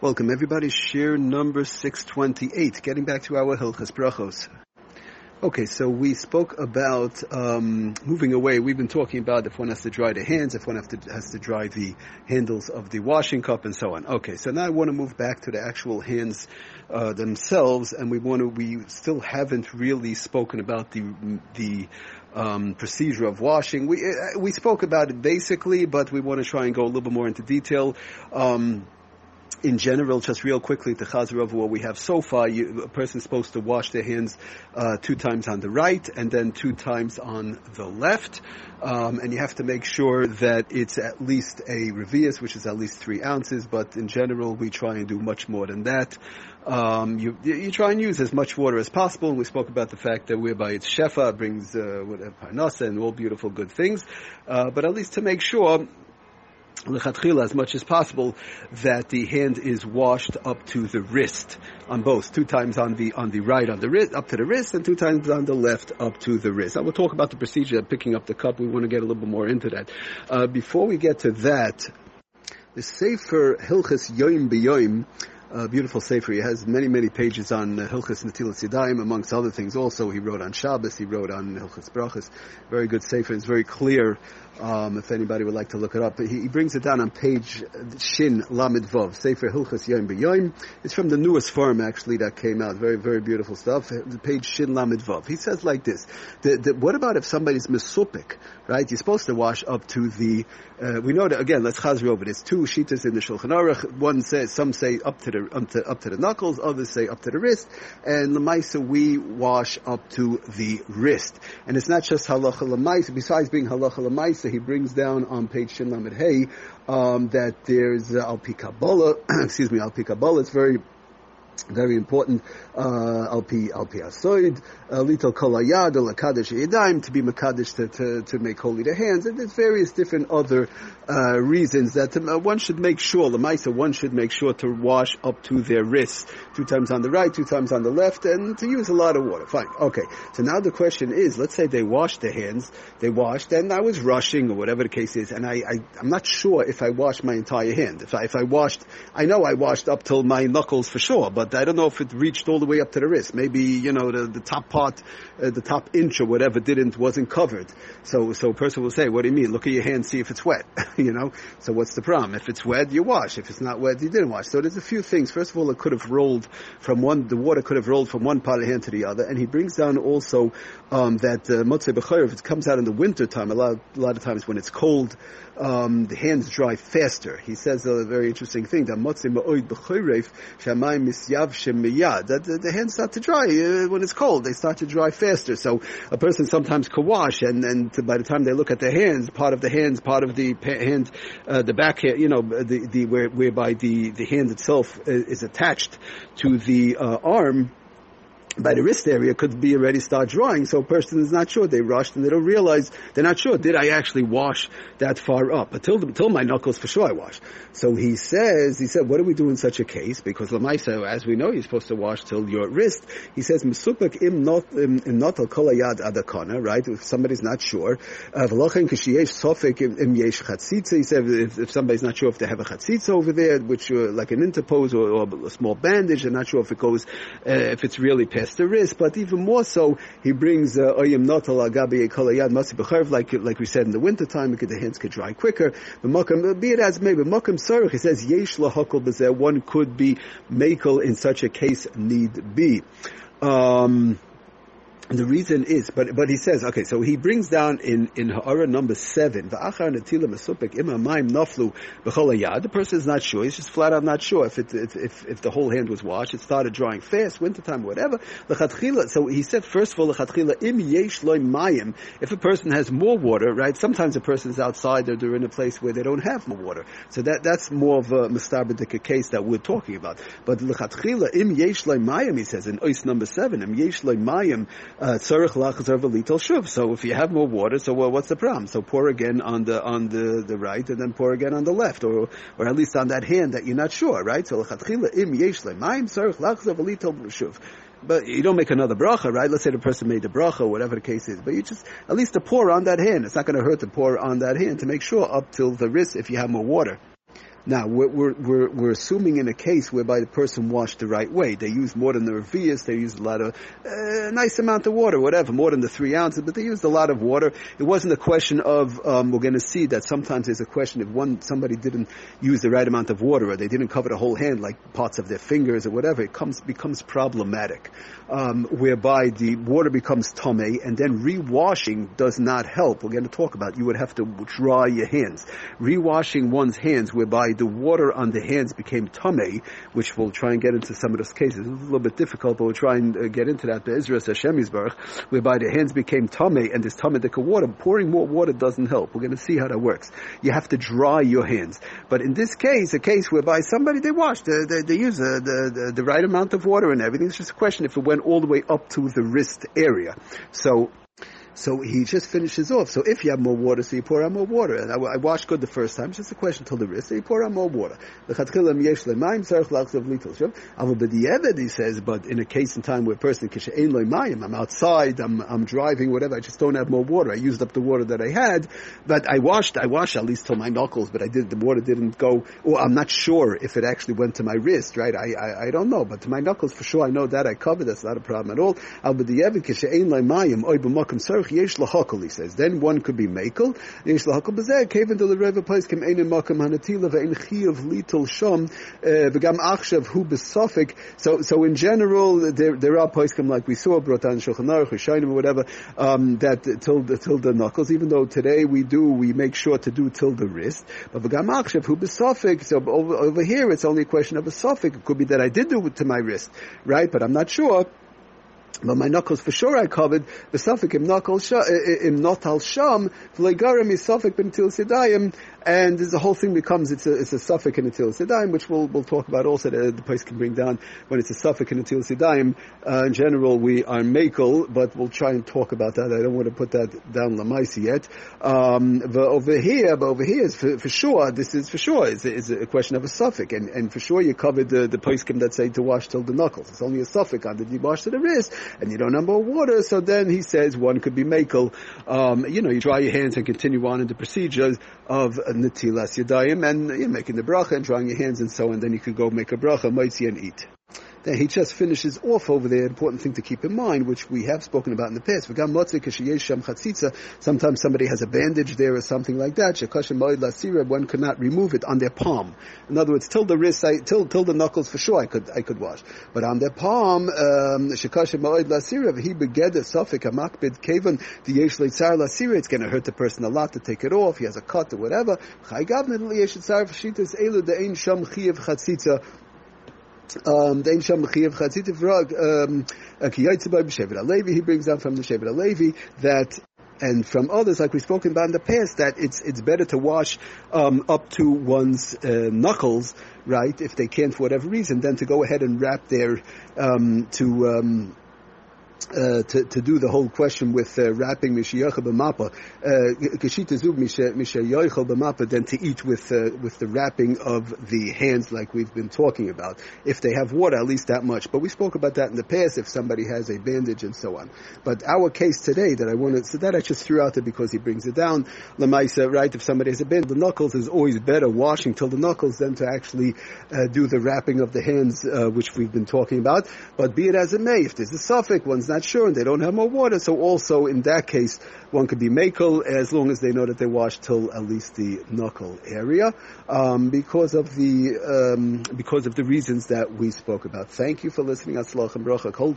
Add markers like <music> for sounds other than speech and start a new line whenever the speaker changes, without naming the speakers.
Welcome everybody, shiur number 628, getting back to our Hilchas Brachos. Okay, so we spoke about um, moving away. We've been talking about if one has to dry the hands, if one to, has to dry the handles of the washing cup, and so on. Okay, so now I want to move back to the actual hands uh, themselves, and we want to. We still haven't really spoken about the the um, procedure of washing. We uh, we spoke about it basically, but we want to try and go a little bit more into detail. Um, in general, just real quickly, the Chazar of what we have so far, you, a person's supposed to wash their hands uh, two times on the right and then two times on the left. Um, and you have to make sure that it's at least a revius, which is at least three ounces, but in general, we try and do much more than that. Um, you, you try and use as much water as possible, we spoke about the fact that whereby it's shefa, brings uh, parnasa and all beautiful good things, uh, but at least to make sure lechatchila as much as possible that the hand is washed up to the wrist on both, two times on the on the right on the wrist up to the wrist, and two times on the left up to the wrist. I will talk about the procedure of picking up the cup. We want to get a little bit more into that. Uh, before we get to that, the Sefer Hilchas Yoim B'Yoim a beautiful sefer. He has many, many pages on uh, Hilchas Netilas Yadayim, amongst other things. Also, he wrote on Shabbos. He wrote on Hilchas Brachas. Very good sefer. It's very clear. Um, if anybody would like to look it up, he, he brings it down on page Shin Lamed Vav Sefer Hilchas Yom B'Yom. It's from the newest farm actually that came out. Very, very beautiful stuff. Page Shin Lamed Vav. He says like this: the, the, What about if somebody's misupik? Right? You're supposed to wash up to the. Uh, we know that again. Let's chazri over this. Two shitas in the Shulchan Aruch. One says some say up to the up to, up to the knuckles, others say up to the wrist, and lemaisa we wash up to the wrist. And it's not just halacha lemaisa. Besides being halacha he brings down on page Shin Lamed Hey um, that there's uh, al Kabbalah. <clears throat> excuse me, al Kabbalah. It's very very important, uh, al pi al pi asoid, uh, little kol hayad, lakadosh yadayim, to be makadosh to, to, to make holy the hands, and there's various different other uh, reasons that uh, one should make sure, the Maisa, one should make sure to wash up to their wrists, two times on the right, two times on the left, and to use a lot of water. Fine, okay. So now the question is, let's say they washed their hands, they washed, and I was rushing, or whatever the case is, and I, I, am not sure if I washed my entire hand. If I, if I washed, I know I washed up till my knuckles for sure, but I don't know if it reached all the way up to the wrist. Maybe, you know, the, the top part, uh, the top inch or whatever didn't, wasn't covered. So, so a person will say, what do you mean? Look at your hand, see if it's wet. <laughs> you know? So what's the problem? If it's wet, you wash. If it's not wet, you didn't wash. So there's a few things. First of all, it could have rolled from one, the water could have rolled from one part of the hand to the other. And he brings down also, um, that, uh, motzei if it comes out in the winter time, a lot, a lot of times when it's cold, um, the hands dry faster. He says a very interesting thing that that the, the, hands start to dry uh, when it's cold. They start to dry faster. So a person sometimes can wash, and and by the time they look at their hands, part of the hands, part of the hand, uh, the back hand, you know, the the where, whereby the the hand itself uh, is attached to the uh, arm by the wrist area could be already start drawing. So a person is not sure. They rushed and they don't realize they're not sure. Did I actually wash that far up? Until until my knuckles, for sure I washed. So he says, he said, what do we do in such a case? Because Lamaisa, as we know, you're supposed to wash till your wrist. He says, Mesupek im not im kolayad right? If somebody's not sure, uh. He said, if, if, somebody's not sure if they have a chatzitza over there, which uh, like an interpose or, or, a small bandage, they're not sure if it goes, uh, if it's really past the wrist, but even more so, he brings uh, oyim notal agabi kolayad masi b'charv, like like we said in the wintertime, because the hands could dry quicker. The makam, be it as maybe makam sarich, he says yesh lahakol b'zeh, one could be makel in such a case need be. Um, the reason is, but but he says, okay, so he brings down in in Ha'ara number seven, the person is not sure. He's just flat out not sure if it if, if, if the whole hand was washed. It started drying fast, wintertime, whatever. So he said, first of all, im yesh mayim. If a person has more water, right? Sometimes a person is outside or they're in a place where they don't have more water. So that that's more of a mustabidik case that we're talking about. But lechatchila im yesh mayim, he says in Ois number seven, im yesh mayim. Uh, so if you have more water, so well, what's the problem? So pour again on the on the, the right, and then pour again on the left, or or at least on that hand that you're not sure, right? So but you don't make another bracha, right? Let's say the person made the bracha, whatever the case is. But you just, at least to pour on that hand. It's not going to hurt to pour on that hand to make sure up till the wrist if you have more water. Now, we're, we're, we're, assuming in a case whereby the person washed the right way. They used more than the revius, they used a lot of, uh, nice amount of water, whatever, more than the three ounces, but they used a lot of water. It wasn't a question of, um, we're to see that sometimes there's a question if one, somebody didn't use the right amount of water or they didn't cover the whole hand like parts of their fingers or whatever, it comes, becomes problematic. Um, whereby the water becomes tome and then rewashing does not help. We're to talk about you would have to dry your hands. Rewashing one's hands whereby the water on the hands became tame, which we'll try and get into some of those cases. It's a little bit difficult, but we'll try and uh, get into that. The Israel Hashem whereby the hands became tame and this tamedic water, pouring more water doesn't help. We're going to see how that works. You have to dry your hands. But in this case, a case whereby somebody they wash, they, they, they use uh, the, the, the right amount of water and everything. It's just a question if it went all the way up to the wrist area. So so he just finishes off. So if you have more water, so you pour out more water. I, I washed good the first time. It's just a question till the wrist. So you pour out more water. He says, but in a case in time where a person, I'm outside, I'm, I'm driving, whatever, I just don't have more water. I used up the water that I had, but I washed, I washed at least till my knuckles, but I did, the water didn't go, or I'm not sure if it actually went to my wrist, right? I, I, I don't know, but to my knuckles for sure, I know that I covered, that's not a problem at all yesh lahakol, he says. Then one could be makel. Yesh lahakol b'zeh, keven del reva poiskim ein makam hanatila ve'en chiyav litul sham, uh, v'gam achshav hu b'sofik. So, so in general, there, there are poiskim like we saw, Brotan Shulchan Aruch, Shainim, or whatever, um, that till the, till the knuckles, even though today we do, we make sure to do till the wrist. But v'gam achshav hu b'sofik, so over, over here it's only a question of a sofik. It could be that I did do it to my wrist, right? But I'm not sure. But my knuckles for sure I covered. The suffix im knuckle im notal sham v'legarim is suffix b'netilas yadayim and the whole thing becomes it's a it's a suffix netilas yadayim, which we'll we'll talk about also. The, the place can bring down when it's a suffix netilas yadayim. Uh, in general, we are makel, but we'll try and talk about that. I don't want to put that down lamaisi yet. Um, but over here, but over here is for, for sure. This is for sure. It's a, a question of a suffix, and, and for sure you covered the the poskim that say to wash till the knuckles. It's only a suffix the you wash to the wrist, and you don't have more water. So then he says one could be makel. Um, you know, you dry your hands and continue on in the procedures of netilas yadayim and you know, making the bracha and drying your hands and so on. Then you could go make a bracha, moitzi, and eat. Then he just finishes off over there. Important thing to keep in mind, which we have spoken about in the past. Sometimes somebody has a bandage there or something like that. One could not remove it on their palm. In other words, till the wrist, I, till till the knuckles for sure, I could I could wash. But on their palm, um, he beged a suffix a makbid kaven the yesh lasira. It's going to hurt the person a lot to take it off. He has a cut or whatever. Um, um, he brings down from the Shevet HaLevi that and from others, like we've spoken about in the past, that it's it's better to wash um, up to one's uh, knuckles, right, if they can't for whatever reason, than to go ahead and wrap their um, to um, uh, to, to do the whole question with uh, wrapping mishiyacha b'mapa, kashita uh, zug mishayoichel b'mapa, than to eat with uh, with the wrapping of the hands, like we've been talking about. If they have water, at least that much. But we spoke about that in the past. If somebody has a bandage and so on. But our case today that I wanted, so that I just threw out there because he brings it down. Lamaisa, right? If somebody has a bandage, the knuckles is always better washing till the knuckles than to actually uh, do the wrapping of the hands, uh, which we've been talking about. But be it as it may, if there's a suffix, one's not not sure and they don't have more water. So also in that case, one could be makel as long as they know that they wash till at least the knuckle area, um, because of the um, because of the reasons that we spoke about. Thank you for listening. Aslach and bracha. Kol